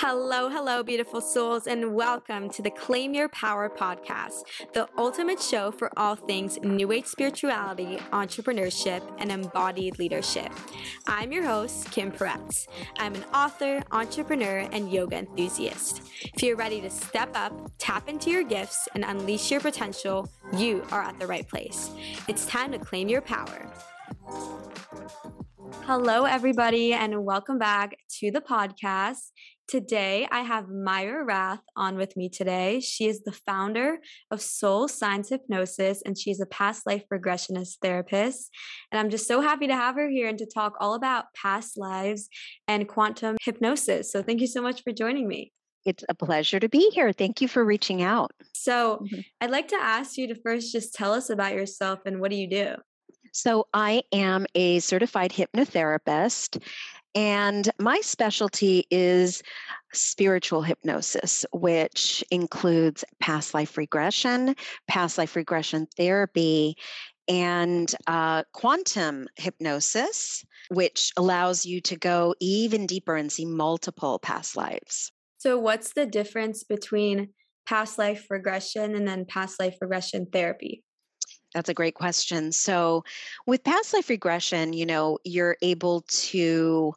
Hello, hello, beautiful souls, and welcome to the Claim Your Power podcast, the ultimate show for all things New Age spirituality, entrepreneurship, and embodied leadership. I'm your host, Kim Peretz. I'm an author, entrepreneur, and yoga enthusiast. If you're ready to step up, tap into your gifts, and unleash your potential, you are at the right place. It's time to claim your power. Hello, everybody, and welcome back to the podcast. Today, I have Mayra Rath on with me today. She is the founder of Soul Signs Hypnosis, and she's a past life regressionist therapist. And I'm just so happy to have her here and to talk all about past lives and quantum hypnosis. So, thank you so much for joining me. It's a pleasure to be here. Thank you for reaching out. So, mm-hmm. I'd like to ask you to first just tell us about yourself and what do you do? So, I am a certified hypnotherapist, and my specialty is spiritual hypnosis, which includes past life regression, past life regression therapy, and uh, quantum hypnosis, which allows you to go even deeper and see multiple past lives. So, what's the difference between past life regression and then past life regression therapy? That's a great question. So, with past life regression, you know, you're able to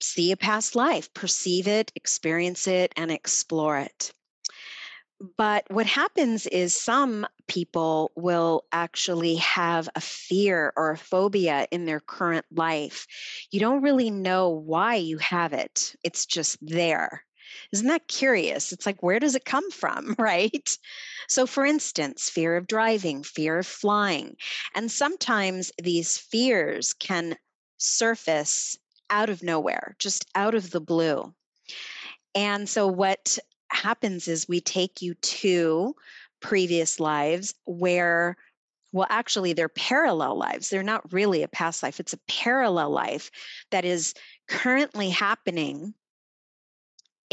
see a past life, perceive it, experience it, and explore it. But what happens is some people will actually have a fear or a phobia in their current life. You don't really know why you have it, it's just there. Isn't that curious? It's like, where does it come from, right? So, for instance, fear of driving, fear of flying. And sometimes these fears can surface out of nowhere, just out of the blue. And so, what happens is we take you to previous lives where well, actually, they're parallel lives. They're not really a past life, it's a parallel life that is currently happening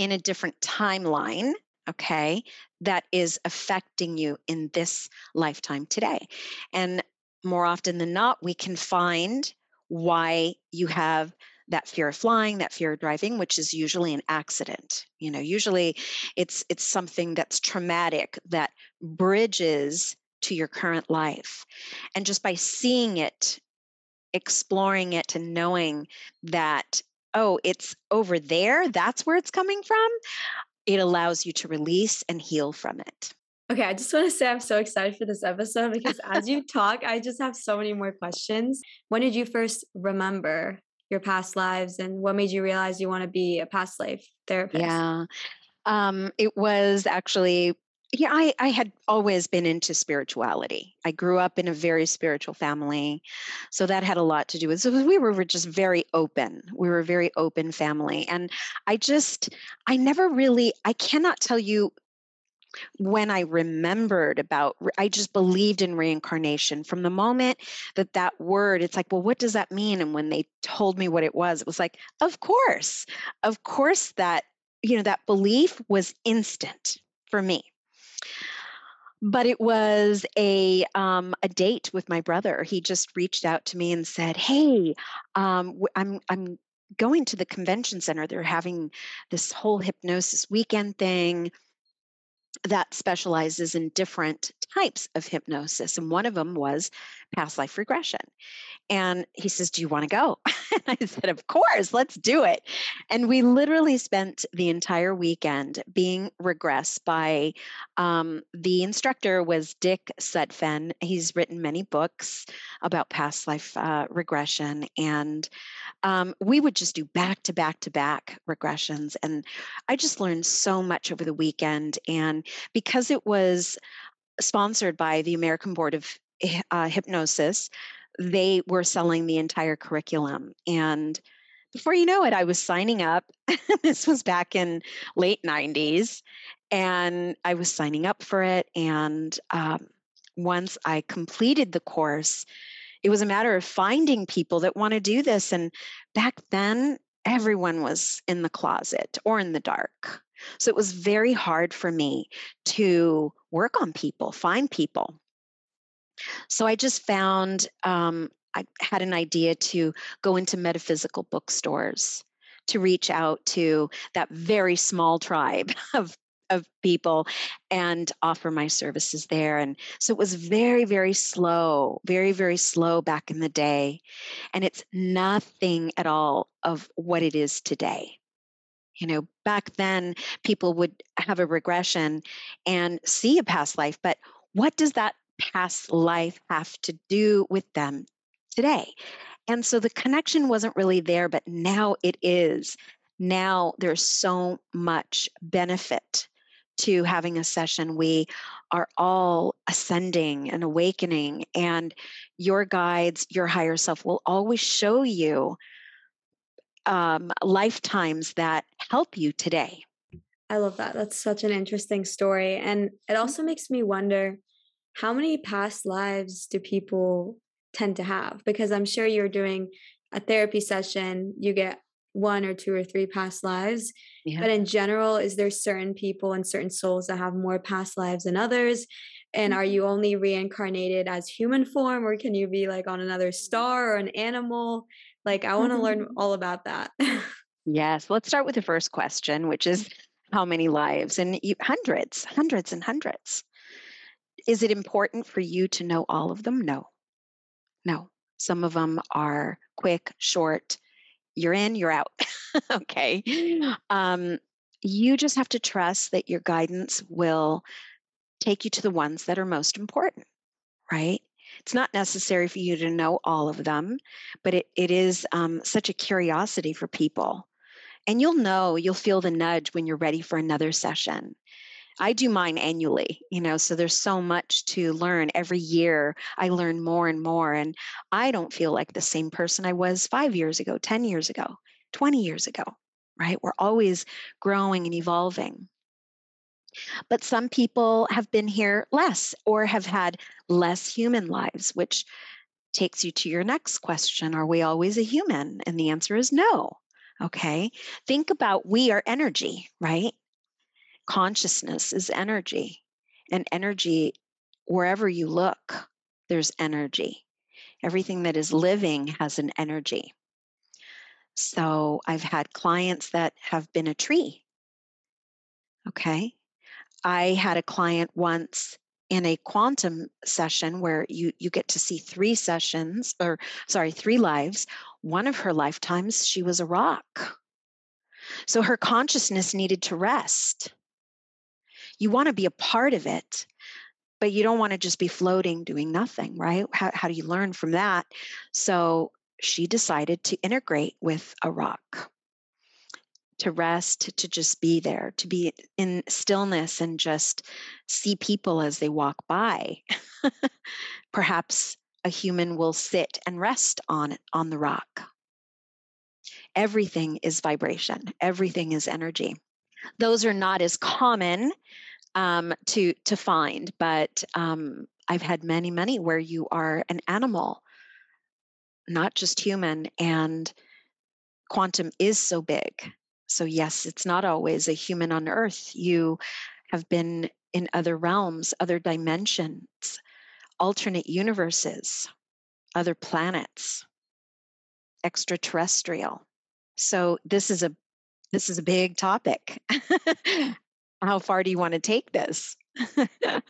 in a different timeline okay, that is affecting you in this lifetime today. And more often than not, we can find why you have that fear of flying that fear of driving which is usually an accident you know usually it's it's something that's traumatic that bridges to your current life and just by seeing it exploring it and knowing that oh it's over there that's where it's coming from it allows you to release and heal from it. Okay, I just want to say I'm so excited for this episode because as you talk, I just have so many more questions. When did you first remember your past lives and what made you realize you want to be a past life therapist? Yeah. Um, it was actually yeah, I, I had always been into spirituality. I grew up in a very spiritual family. So that had a lot to do with so we were just very open. We were a very open family. And I just I never really I cannot tell you when I remembered about, I just believed in reincarnation from the moment that that word, it's like, well, what does that mean? And when they told me what it was, it was like, of course, of course, that, you know, that belief was instant for me but it was a um, a date with my brother. He just reached out to me and said, "Hey, um, I'm I'm going to the convention center. They're having this whole hypnosis weekend thing." that specializes in different types of hypnosis. And one of them was past life regression. And he says, Do you want to go? and I said, Of course, let's do it. And we literally spent the entire weekend being regressed by um, the instructor was Dick Sutphen. He's written many books about past life uh, regression. And um, we would just do back to back to back regressions. And I just learned so much over the weekend. And because it was sponsored by the American Board of uh, Hypnosis, they were selling the entire curriculum. And before you know it, I was signing up. this was back in late 90s. And I was signing up for it. And um, once I completed the course, it was a matter of finding people that want to do this. And back then, everyone was in the closet or in the dark. So it was very hard for me to work on people, find people. So I just found um, I had an idea to go into metaphysical bookstores to reach out to that very small tribe of of people and offer my services there. And so it was very, very slow, very, very slow back in the day. And it's nothing at all of what it is today. You know, back then people would have a regression and see a past life, but what does that past life have to do with them today? And so the connection wasn't really there, but now it is. Now there's so much benefit to having a session. We are all ascending and awakening, and your guides, your higher self will always show you um, lifetimes that help you today. I love that. That's such an interesting story. And it mm-hmm. also makes me wonder how many past lives do people tend to have? Because I'm sure you're doing a therapy session, you get one or two or three past lives. Yeah. But in general, is there certain people and certain souls that have more past lives than others? And are mm-hmm. you only reincarnated as human form, or can you be like on another star or an animal? Like, I want to learn all about that. yes. Let's start with the first question, which is how many lives? And you, hundreds, hundreds, and hundreds. Is it important for you to know all of them? No. No. Some of them are quick, short, you're in, you're out. okay. Um, you just have to trust that your guidance will take you to the ones that are most important, right? It's not necessary for you to know all of them, but it, it is um, such a curiosity for people. And you'll know, you'll feel the nudge when you're ready for another session. I do mine annually, you know, so there's so much to learn. Every year I learn more and more. And I don't feel like the same person I was five years ago, 10 years ago, 20 years ago, right? We're always growing and evolving. But some people have been here less or have had less human lives, which takes you to your next question Are we always a human? And the answer is no. Okay. Think about we are energy, right? Consciousness is energy. And energy, wherever you look, there's energy. Everything that is living has an energy. So I've had clients that have been a tree. Okay. I had a client once in a quantum session where you you get to see three sessions or sorry three lives one of her lifetimes she was a rock so her consciousness needed to rest you want to be a part of it but you don't want to just be floating doing nothing right? How, how do you learn from that? So she decided to integrate with a rock. To rest to just be there to be in stillness and just see people as they walk by. Perhaps a human will sit and rest on on the rock. Everything is vibration. Everything is energy. Those are not as common um, to to find. But um, I've had many, many where you are an animal, not just human, and quantum is so big. So yes, it's not always a human on Earth. You have been in other realms, other dimensions, alternate universes, other planets, extraterrestrial. So this is a this is a big topic. how far do you want to take this?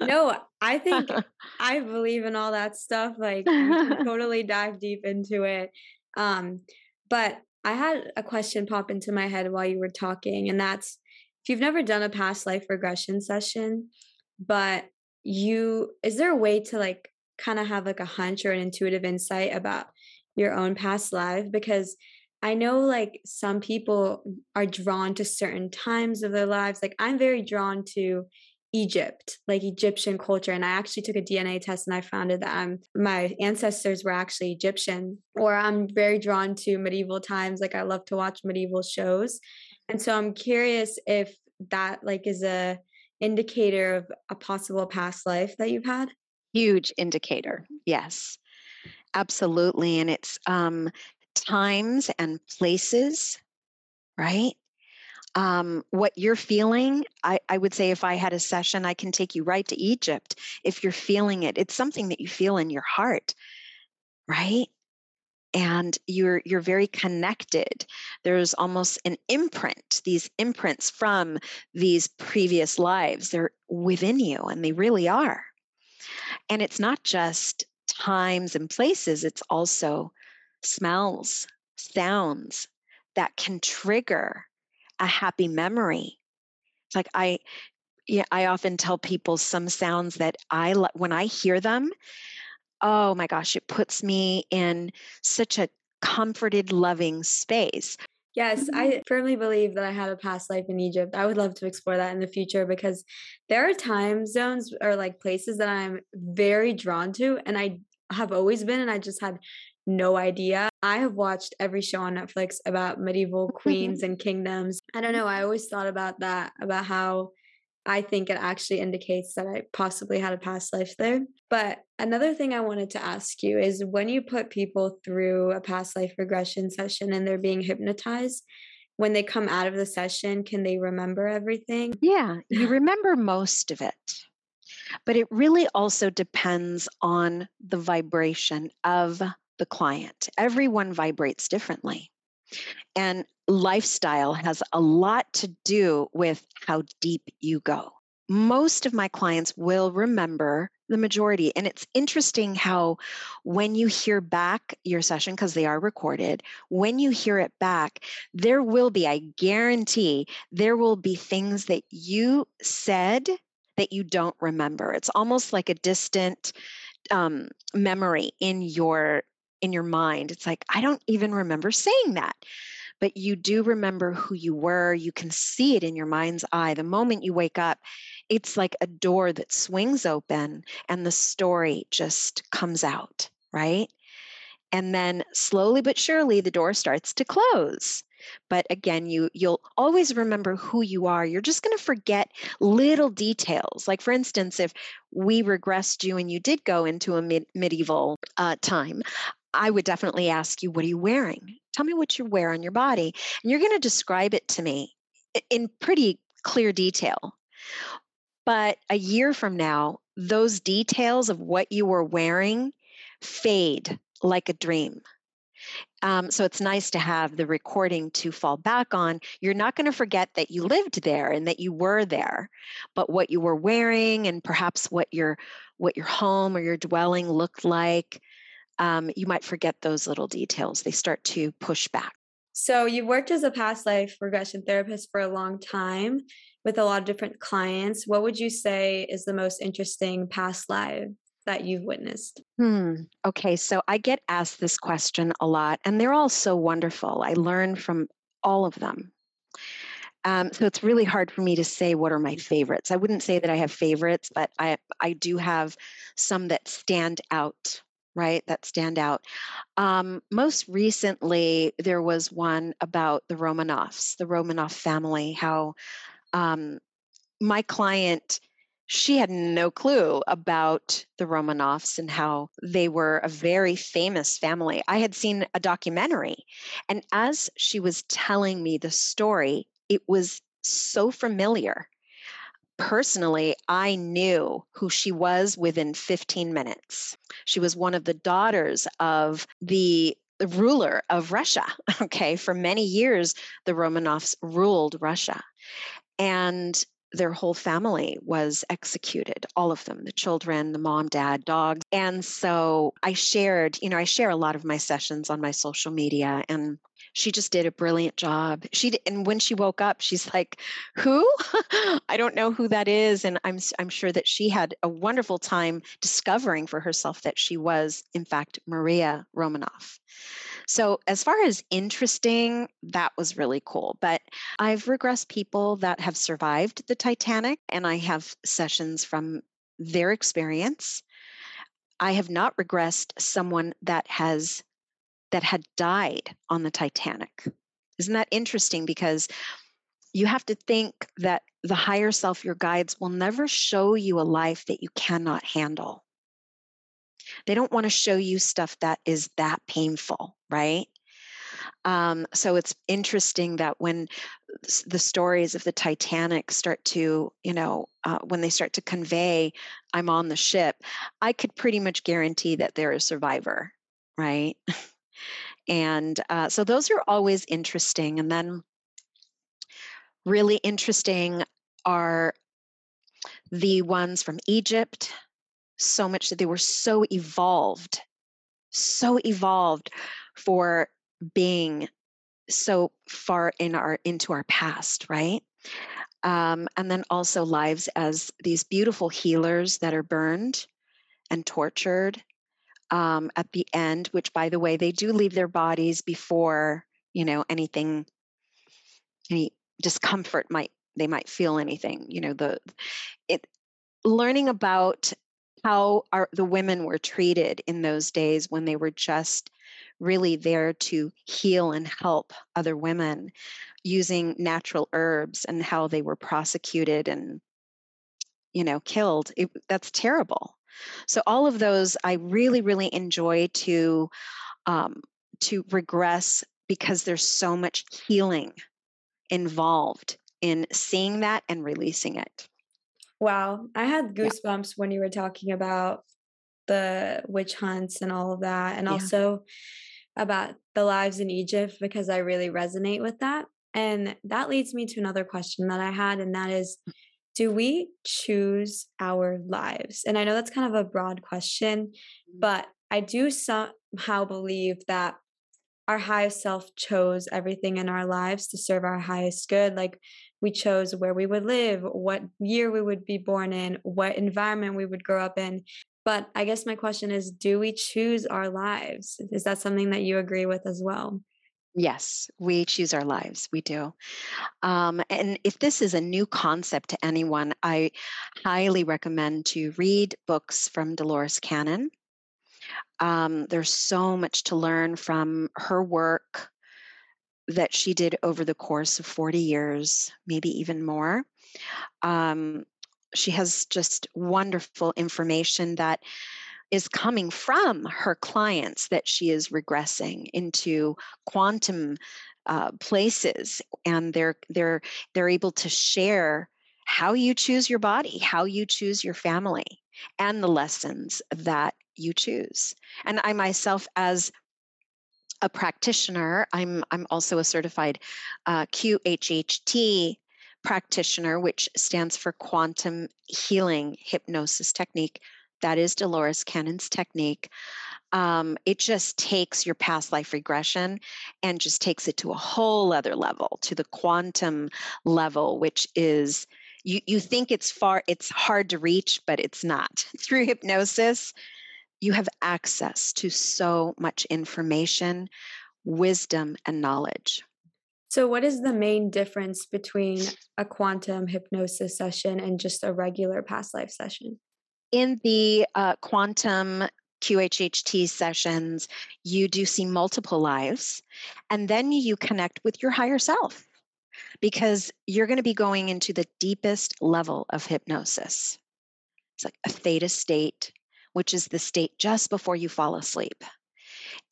no, I think I believe in all that stuff. Like totally dive deep into it. Um, but I had a question pop into my head while you were talking, and that's if you've never done a past life regression session, but you is there a way to like kind of have like a hunch or an intuitive insight about your own past life? Because I know like some people are drawn to certain times of their lives. Like I'm very drawn to Egypt, like Egyptian culture. And I actually took a DNA test and I found that I'm my ancestors were actually Egyptian. Or I'm very drawn to medieval times. Like I love to watch medieval shows. And so I'm curious if that like is a indicator of a possible past life that you've had. Huge indicator. Yes. Absolutely. And it's um times and places, right? Um, what you're feeling, I, I would say if I had a session, I can take you right to Egypt. If you're feeling it, it's something that you feel in your heart, right? and you're you're very connected there's almost an imprint these imprints from these previous lives they're within you and they really are and it's not just times and places it's also smells sounds that can trigger a happy memory it's like i yeah i often tell people some sounds that i when i hear them oh my gosh, it puts me in such a comforted, loving space. Yes, I firmly believe that I had a past life in Egypt. I would love to explore that in the future because there are time zones or like places that I'm very drawn to, and I have always been, and I just had no idea. I have watched every show on Netflix about medieval queens and kingdoms. I don't know. I always thought about that, about how I think it actually indicates that I possibly had a past life there. But another thing I wanted to ask you is when you put people through a past life regression session and they're being hypnotized, when they come out of the session, can they remember everything? Yeah, you remember most of it. But it really also depends on the vibration of the client. Everyone vibrates differently. And lifestyle has a lot to do with how deep you go. Most of my clients will remember the majority. And it's interesting how, when you hear back your session, because they are recorded, when you hear it back, there will be, I guarantee, there will be things that you said that you don't remember. It's almost like a distant um, memory in your in your mind. It's like, I don't even remember saying that. But you do remember who you were. You can see it in your mind's eye. The moment you wake up, it's like a door that swings open and the story just comes out, right? And then slowly but surely the door starts to close but again you you'll always remember who you are you're just going to forget little details like for instance if we regressed you and you did go into a mid- medieval uh, time I would definitely ask you, what are you wearing? Tell me what you wear on your body. And you're going to describe it to me in pretty clear detail. But a year from now, those details of what you were wearing fade like a dream. Um, so it's nice to have the recording to fall back on. You're not going to forget that you lived there and that you were there, but what you were wearing and perhaps what your what your home or your dwelling looked like, um, you might forget those little details. They start to push back. So, you've worked as a past life regression therapist for a long time with a lot of different clients. What would you say is the most interesting past life that you've witnessed? Hmm. Okay. So, I get asked this question a lot, and they're all so wonderful. I learn from all of them. Um, so it's really hard for me to say what are my favorites. I wouldn't say that I have favorites, but I I do have some that stand out right that stand out. Um, most recently there was one about the romanovs the romanov family how um, my client she had no clue about the romanovs and how they were a very famous family. I had seen a documentary and as she was telling me the story it was so familiar personally, I knew who she was within 15 minutes. She was one of the daughters of the ruler of Russia. Okay, for many years, the Romanovs ruled Russia. And their whole family was executed, all of them, the children, the mom, dad, dogs. And so I shared, you know, I share a lot of my sessions on my social media and she just did a brilliant job. She and when she woke up, she's like, "Who? I don't know who that is." And I'm I'm sure that she had a wonderful time discovering for herself that she was in fact Maria Romanov. So, as far as interesting, that was really cool. But I've regressed people that have survived the Titanic, and I have sessions from their experience. I have not regressed someone that has that had died on the Titanic. Isn't that interesting? Because you have to think that the higher self, your guides, will never show you a life that you cannot handle. They don't want to show you stuff that is that painful, right? Um, so it's interesting that when the stories of the Titanic start to, you know, uh, when they start to convey, I'm on the ship, I could pretty much guarantee that they're a survivor, right? And uh, so those are always interesting. And then really interesting are the ones from Egypt, so much that they were so evolved, so evolved for being so far in our into our past, right? Um, and then also lives as these beautiful healers that are burned and tortured um, at the end, which, by the way, they do leave their bodies before you know anything, any discomfort might they might feel anything. You know the it learning about how our, the women were treated in those days when they were just really there to heal and help other women using natural herbs and how they were prosecuted and you know killed it, that's terrible so all of those I really, really enjoy to um, to regress because there's so much healing involved in seeing that and releasing it. Wow, I had goosebumps yeah. when you were talking about the witch hunts and all of that, and yeah. also about the lives in Egypt because I really resonate with that. And that leads me to another question that I had, and that is mm do we choose our lives? And I know that's kind of a broad question, mm-hmm. but I do somehow believe that our highest self chose everything in our lives to serve our highest good. Like we chose where we would live, what year we would be born in, what environment we would grow up in. But I guess my question is do we choose our lives? Is that something that you agree with as well? Yes, we choose our lives. We do. Um, and if this is a new concept to anyone, I highly recommend to read books from Dolores Cannon. Um, there's so much to learn from her work that she did over the course of 40 years, maybe even more. Um, she has just wonderful information that is coming from her clients that she is regressing into quantum uh, places and they're they're they're able to share how you choose your body how you choose your family and the lessons that you choose. And i myself as a practitioner i'm i'm also a certified uh, qhht practitioner which stands for quantum healing hypnosis technique that is Dolores Cannon's technique. Um, it just takes your past life regression and just takes it to a whole other level, to the quantum level, which is you, you think it's far, it's hard to reach, but it's not. Through hypnosis, you have access to so much information, wisdom, and knowledge. So, what is the main difference between a quantum hypnosis session and just a regular past life session? In the uh, quantum QHHT sessions, you do see multiple lives, and then you connect with your higher self because you're going to be going into the deepest level of hypnosis. It's like a theta state, which is the state just before you fall asleep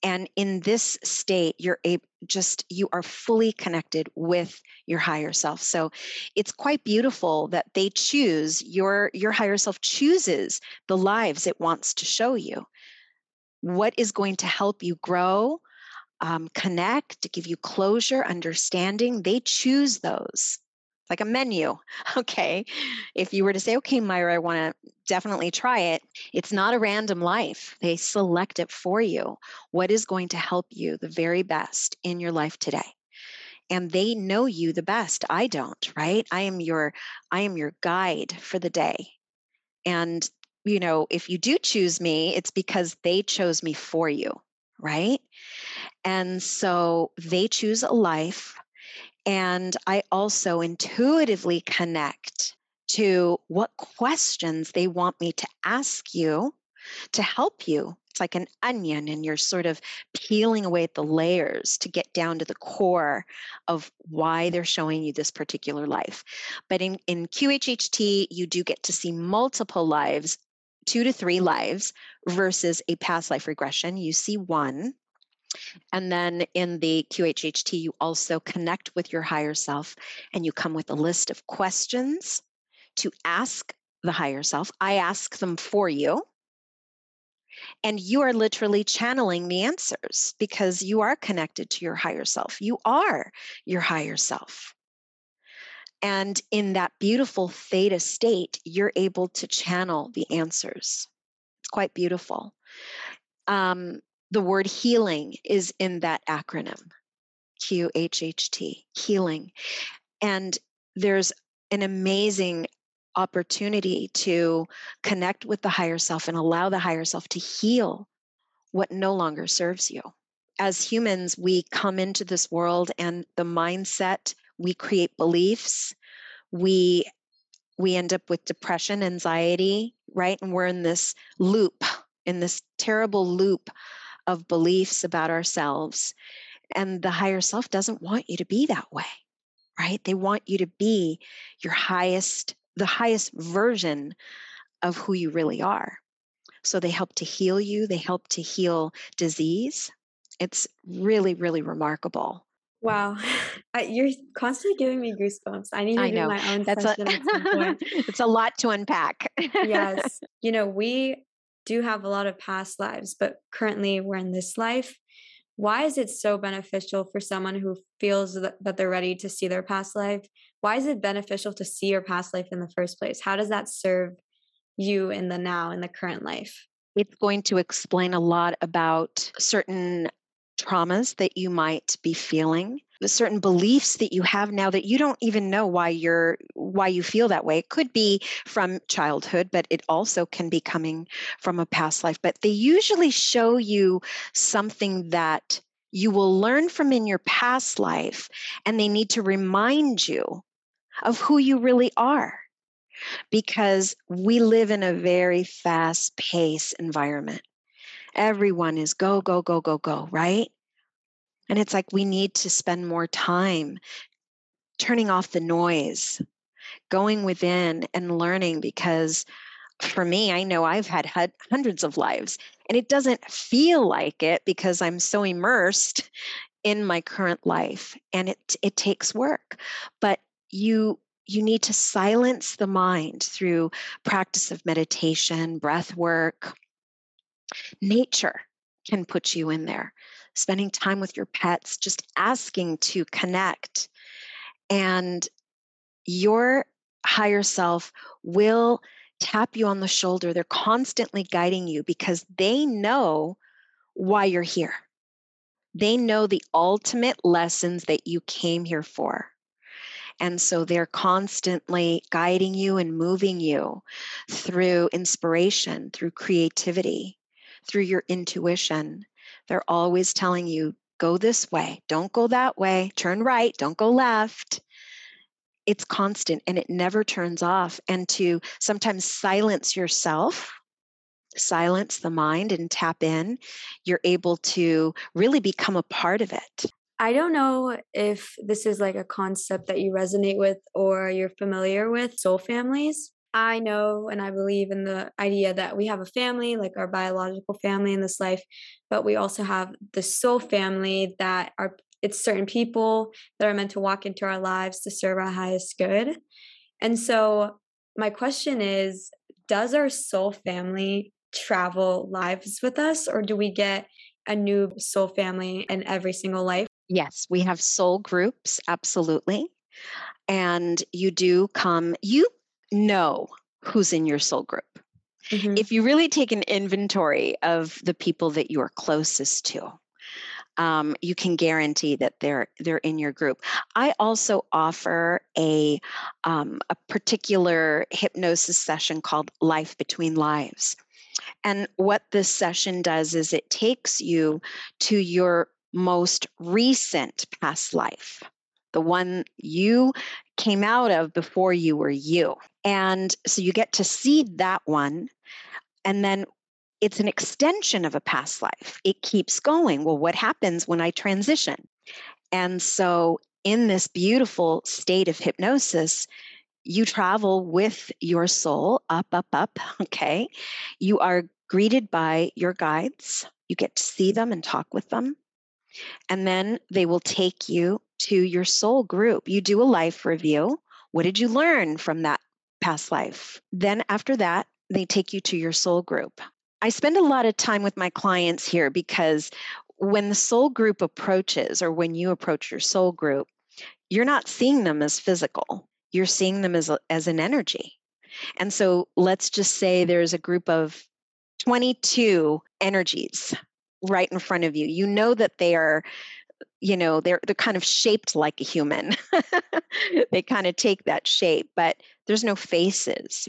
and in this state you're able just you are fully connected with your higher self. So it's quite beautiful that they choose your your higher self chooses the lives it wants to show you. What is going to help you grow um, connect give you closure understanding they choose those like a menu. Okay. If you were to say, okay, Mayra, I want to definitely try it, it's not a random life. They select it for you. What is going to help you the very best in your life today? And they know you the best. I don't, right? I am your I am your guide for the day. And you know, if you do choose me, it's because they chose me for you, right? And so they choose a life and I also intuitively connect to what questions they want me to ask you to help you. It's like an onion, and you're sort of peeling away at the layers to get down to the core of why they're showing you this particular life. But in, in QHHT, you do get to see multiple lives, two to three lives, versus a past life regression. You see one. And then in the QHHT, you also connect with your higher self and you come with a list of questions to ask the higher self. I ask them for you. And you are literally channeling the answers because you are connected to your higher self. You are your higher self. And in that beautiful theta state, you're able to channel the answers. It's quite beautiful. Um, the word healing is in that acronym QHHT, healing. And there's an amazing opportunity to connect with the higher self and allow the higher self to heal what no longer serves you. As humans, we come into this world and the mindset, we create beliefs, we we end up with depression, anxiety, right? And we're in this loop, in this terrible loop of beliefs about ourselves. And the higher self doesn't want you to be that way, right? They want you to be your highest the highest version of who you really are. So they help to heal you, they help to heal disease. It's really, really remarkable. Wow, you're constantly giving me goosebumps. I need to I do know. my own That's session a, at some point. it's a lot to unpack. yes, you know we do have a lot of past lives, but currently we're in this life. Why is it so beneficial for someone who feels that, that they're ready to see their past life why is it beneficial to see your past life in the first place? How does that serve you in the now, in the current life? It's going to explain a lot about certain traumas that you might be feeling certain beliefs that you have now that you don't even know why you're why you feel that way it could be from childhood but it also can be coming from a past life but they usually show you something that you will learn from in your past life and they need to remind you of who you really are because we live in a very fast paced environment. Everyone is go, go, go, go, go, right? And it's like we need to spend more time turning off the noise, going within and learning because for me, I know I've had hundreds of lives and it doesn't feel like it because I'm so immersed in my current life and it it takes work. But you you need to silence the mind through practice of meditation, breath work. Nature can put you in there. Spending time with your pets, just asking to connect. And your higher self will tap you on the shoulder. They're constantly guiding you because they know why you're here. They know the ultimate lessons that you came here for. And so they're constantly guiding you and moving you through inspiration, through creativity, through your intuition. They're always telling you, go this way, don't go that way, turn right, don't go left. It's constant and it never turns off. And to sometimes silence yourself silence the mind and tap in, you're able to really become a part of it. I don't know if this is like a concept that you resonate with or you're familiar with soul families. I know and I believe in the idea that we have a family, like our biological family in this life, but we also have the soul family that are it's certain people that are meant to walk into our lives to serve our highest good. And so my question is, does our soul family travel lives with us or do we get a new soul family in every single life? Yes, we have soul groups, absolutely. And you do come, you know who's in your soul group. Mm-hmm. If you really take an inventory of the people that you are closest to, um, you can guarantee that they're they're in your group. I also offer a um, a particular hypnosis session called Life Between Lives, and what this session does is it takes you to your most recent past life, the one you came out of before you were you. And so you get to see that one. And then it's an extension of a past life. It keeps going. Well, what happens when I transition? And so, in this beautiful state of hypnosis, you travel with your soul up, up, up. Okay. You are greeted by your guides. You get to see them and talk with them. And then they will take you to your soul group. You do a life review. What did you learn from that past life? Then, after that, they take you to your soul group. I spend a lot of time with my clients here because when the soul group approaches, or when you approach your soul group, you're not seeing them as physical, you're seeing them as, a, as an energy. And so let's just say there's a group of 22 energies right in front of you. You know that they are you know they're they're kind of shaped like a human they kind of take that shape but there's no faces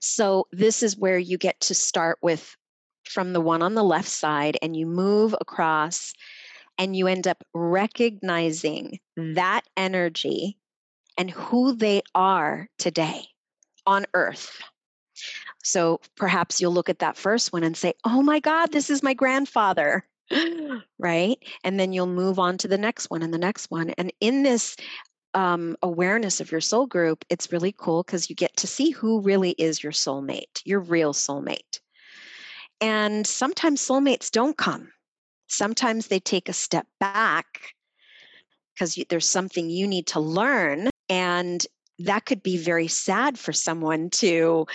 so this is where you get to start with from the one on the left side and you move across and you end up recognizing that energy and who they are today on earth. So perhaps you'll look at that first one and say, Oh my God, this is my grandfather. Right? And then you'll move on to the next one and the next one. And in this um, awareness of your soul group, it's really cool because you get to see who really is your soulmate, your real soulmate. And sometimes soulmates don't come. Sometimes they take a step back because there's something you need to learn. And that could be very sad for someone to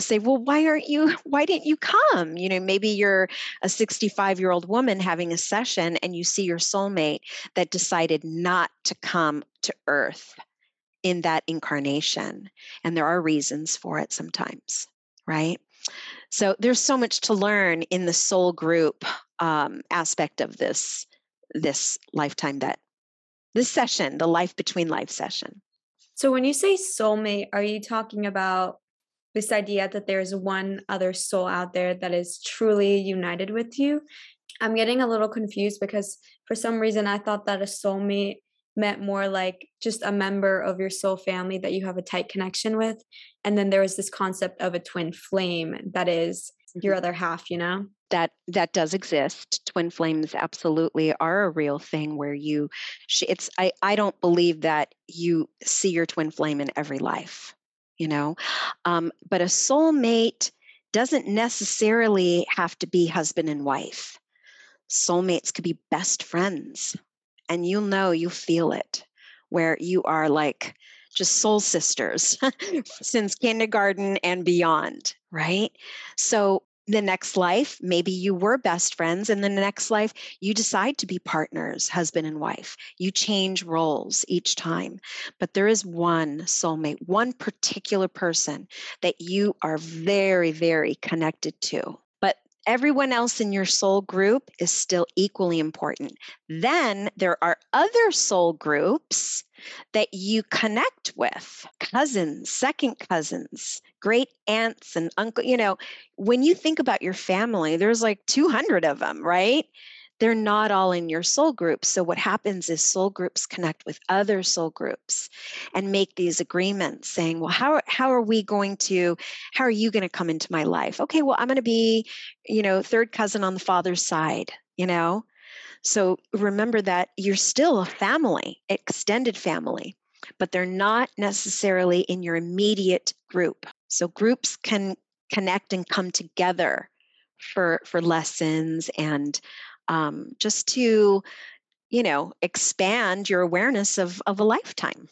say well why aren't you why didn't you come you know maybe you're a 65 year old woman having a session and you see your soulmate that decided not to come to earth in that incarnation and there are reasons for it sometimes right so there's so much to learn in the soul group um, aspect of this this lifetime that this session, the life between life session. So when you say soulmate, are you talking about this idea that there's one other soul out there that is truly united with you? I'm getting a little confused because for some reason I thought that a soulmate meant more like just a member of your soul family that you have a tight connection with. And then there was this concept of a twin flame that is your mm-hmm. other half, you know? That that does exist. Twin flames absolutely are a real thing where you it's I I don't believe that you see your twin flame in every life, you know. Um, but a soulmate doesn't necessarily have to be husband and wife. Soulmates could be best friends and you'll know, you feel it, where you are like just soul sisters since kindergarten and beyond, right? So the next life, maybe you were best friends, and the next life, you decide to be partners, husband and wife. You change roles each time. But there is one soulmate, one particular person that you are very, very connected to everyone else in your soul group is still equally important. Then there are other soul groups that you connect with cousins, second cousins, great aunts, and uncle. You know, when you think about your family, there's like 200 of them, right? They're not all in your soul group. So, what happens is soul groups connect with other soul groups and make these agreements saying, well, how, how are we going to, how are you going to come into my life? Okay, well, I'm going to be, you know, third cousin on the father's side, you know? So, remember that you're still a family, extended family, but they're not necessarily in your immediate group. So, groups can connect and come together for for lessons and um, just to you know expand your awareness of of a lifetime.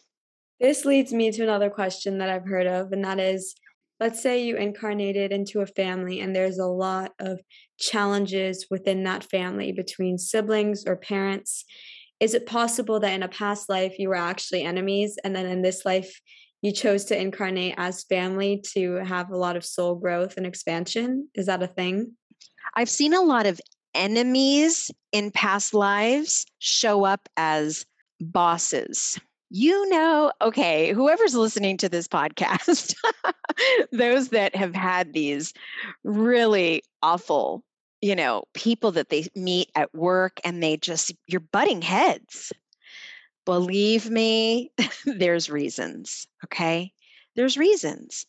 This leads me to another question that i've heard of and that is let's say you incarnated into a family and there's a lot of challenges within that family between siblings or parents. Is it possible that in a past life you were actually enemies and then in this life you chose to incarnate as family to have a lot of soul growth and expansion? Is that a thing? I've seen a lot of enemies in past lives show up as bosses. You know, okay, whoever's listening to this podcast, those that have had these really awful, you know, people that they meet at work and they just, you're butting heads. Believe me, there's reasons, okay? There's reasons.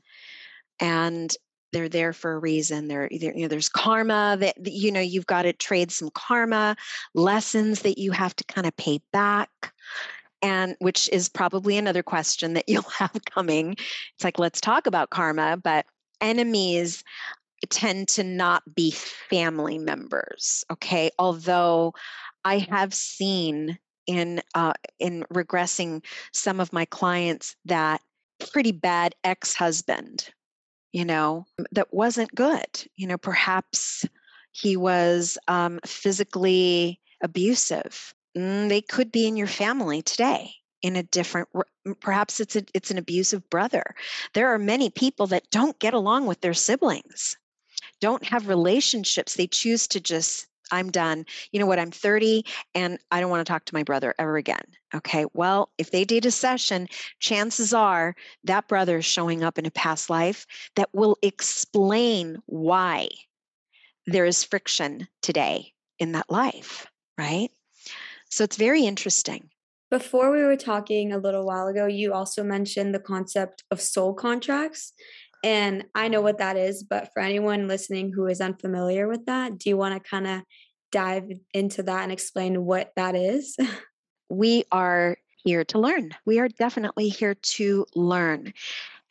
And they're there for a reason they're you know there's karma that you know you've got to trade some karma lessons that you have to kind of pay back and which is probably another question that you'll have coming. It's like let's talk about karma but enemies tend to not be family members okay? Although i have seen in uh, in regressing some of my clients that pretty bad ex-husband you know, that wasn't good. You know, perhaps he was um, physically abusive. Mm, they could be in your family today in a different perhaps it's a, it's an abusive brother there are many people that don't get along with their siblings don't have relationships they choose to just I'm done. You know what? I'm 30 and I don't want to talk to my brother ever again. Okay. Well, if they did a session, chances are that brother is showing up in a past life that will explain why there is friction today in that life. Right. So it's very interesting. Before we were talking a little while ago, you also mentioned the concept of soul contracts. And I know what that is, but for anyone listening who is unfamiliar with that, do you want to kind of dive into that and explain what that is? we are here to learn. We are definitely here to learn.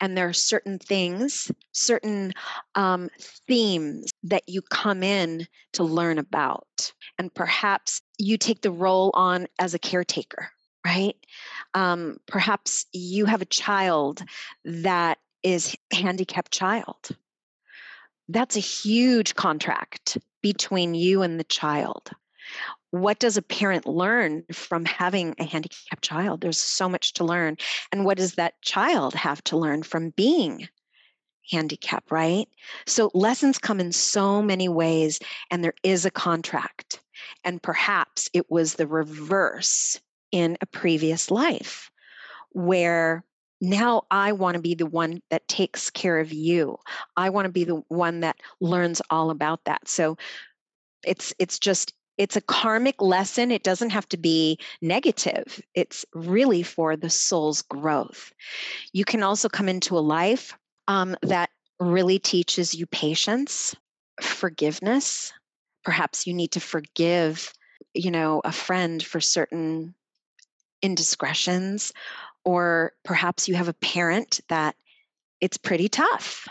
And there are certain things, certain um, themes that you come in to learn about. And perhaps you take the role on as a caretaker, right? Um, perhaps you have a child that is handicapped child. That's a huge contract between you and the child. What does a parent learn from having a handicapped child? There's so much to learn. And what does that child have to learn from being handicapped, right? So lessons come in so many ways, and there is a contract. And perhaps it was the reverse in a previous life where now I want to be the one that takes care of you. I want to be the one that learns all about that. So it's it's just it's a karmic lesson. It doesn't have to be negative. It's really for the soul's growth. You can also come into a life um, that really teaches you patience, forgiveness. Perhaps you need to forgive, you know, a friend for certain indiscretions or perhaps you have a parent that it's pretty tough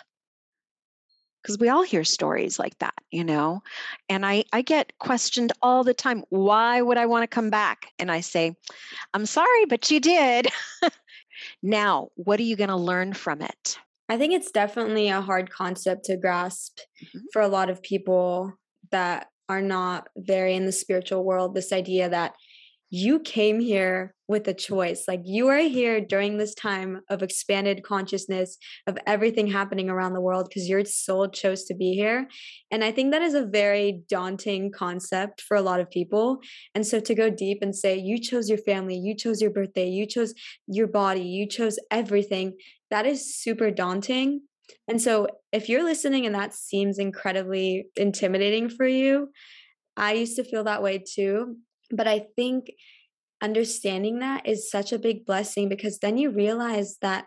because we all hear stories like that you know? And i i get questioned all the time why would i want to come back? And i say i'm sorry but you did. Now what are you going to learn from it? I think it's definitely a hard concept to grasp mm-hmm. for a lot of people that are not very in the spiritual world this idea that you came here with a choice. Like you are here during this time of expanded consciousness of everything happening around the world because your soul chose to be here. And I think that is a very daunting concept for a lot of people. And so to go deep and say, you chose your family, you chose your birthday, you chose your body, you chose everything, that is super daunting. And so if you're listening and that seems incredibly intimidating for you, I used to feel that way too but I think understanding that is such a big blessing because then you realize that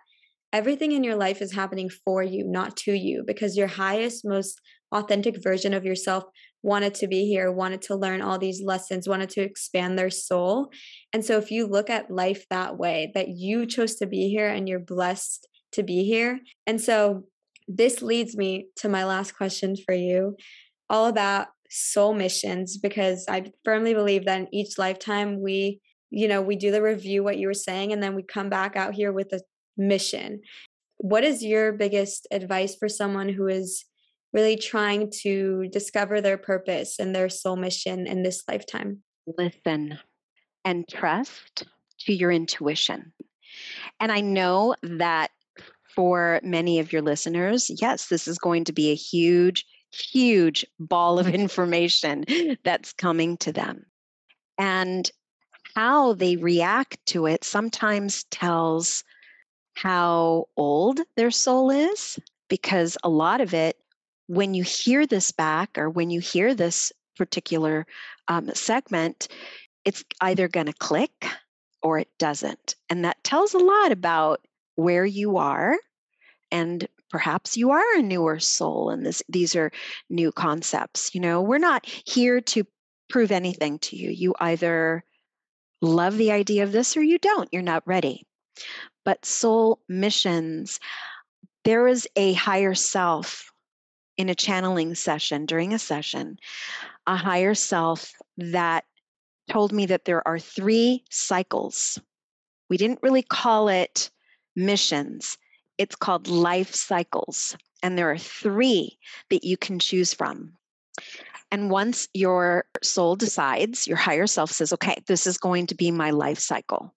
everything in your life is happening for you, not to you, because your highest, most authentic version of yourself wanted to be here, wanted to learn all these lessons, wanted to expand their soul. And so, if you look at life that way, that you chose to be here and you're blessed to be here. And so, this leads me to my last question for you all about soul missions because I firmly believe that in each lifetime we, you know, we do the review what you were saying and then we come back out here with a mission. What is your biggest advice for someone who is really trying to discover their purpose and their soul mission in this lifetime? Listen and trust to your intuition. And I know that for many of your listeners, yes, this is going to be a huge huge ball of information that's coming to them. And how they react to it sometimes tells how old their soul is, because a lot of it, when you hear this back or when you hear this particular um, segment, it's either going to click or it doesn't. And that tells a lot about where you are and perhaps you are a newer soul and this these are new concepts you know? We're not here to prove anything to you. You either love the idea of this or you don't. You're not ready. But soul missions there is a higher self in a channeling session during a session a higher self that told me that there are three cycles. We didn't really call it missions it's called life cycles. And there are three that you can choose from. And once your soul decides, your higher self says, okay, this is going to be my life cycle.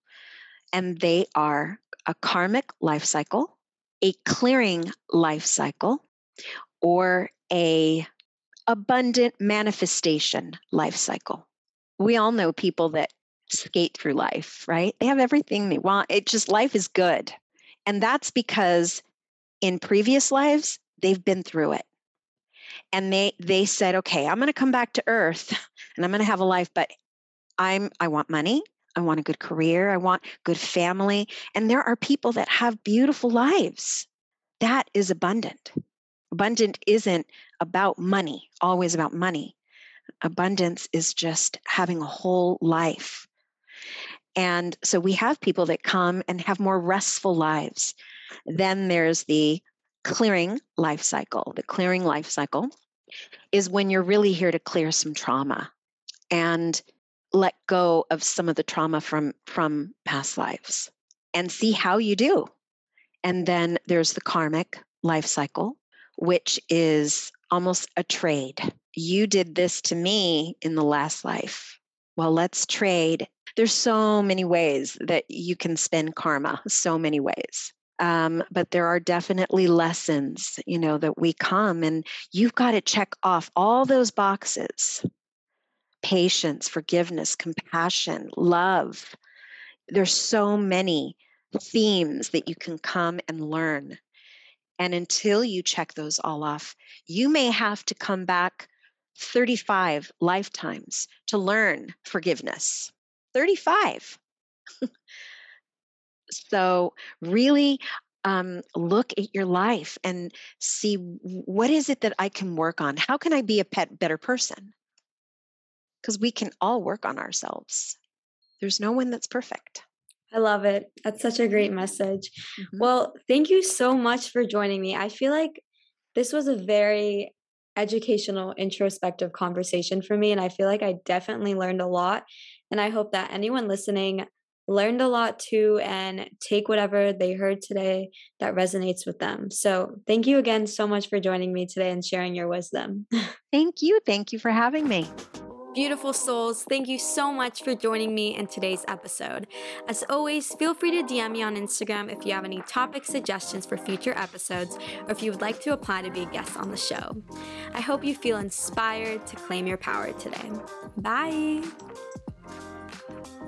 And they are a karmic life cycle, a clearing life cycle, or a abundant manifestation life cycle. We all know people that skate through life, right? They have everything they want. It just life is good. And that's because in previous lives they've been through it. And they they said, "Okay, I'm going to come back to earth and I'm going to have a life, but I'm I want money, I want a good career, I want good family." And there are people that have beautiful lives. That is abundant. Abundant isn't about money, always about money. Abundance is just having a whole life. And so we have people that come and have more restful lives. Then there's the clearing life cycle. The clearing life cycle is when you're really here to clear some trauma and let go of some of the trauma from from past lives and see how you do. And then there's the karmic life cycle, which is almost a trade. You did this to me in the last life. Well, let's trade. There's so many ways that you can spend karma, so many ways. Um, but there are definitely lessons, you know, that we come and you've got to check off all those boxes patience, forgiveness, compassion, love. There's so many themes that you can come and learn. And until you check those all off, you may have to come back 35 lifetimes to learn forgiveness. 35. so, really um, look at your life and see what is it that I can work on? How can I be a pet, better person? Because we can all work on ourselves. There's no one that's perfect. I love it. That's such a great message. Mm-hmm. Well, thank you so much for joining me. I feel like this was a very educational, introspective conversation for me. And I feel like I definitely learned a lot. And I hope that anyone listening learned a lot too and take whatever they heard today that resonates with them. So, thank you again so much for joining me today and sharing your wisdom. Thank you. Thank you for having me. Beautiful souls, thank you so much for joining me in today's episode. As always, feel free to DM me on Instagram if you have any topic suggestions for future episodes or if you would like to apply to be a guest on the show. I hope you feel inspired to claim your power today. Bye oh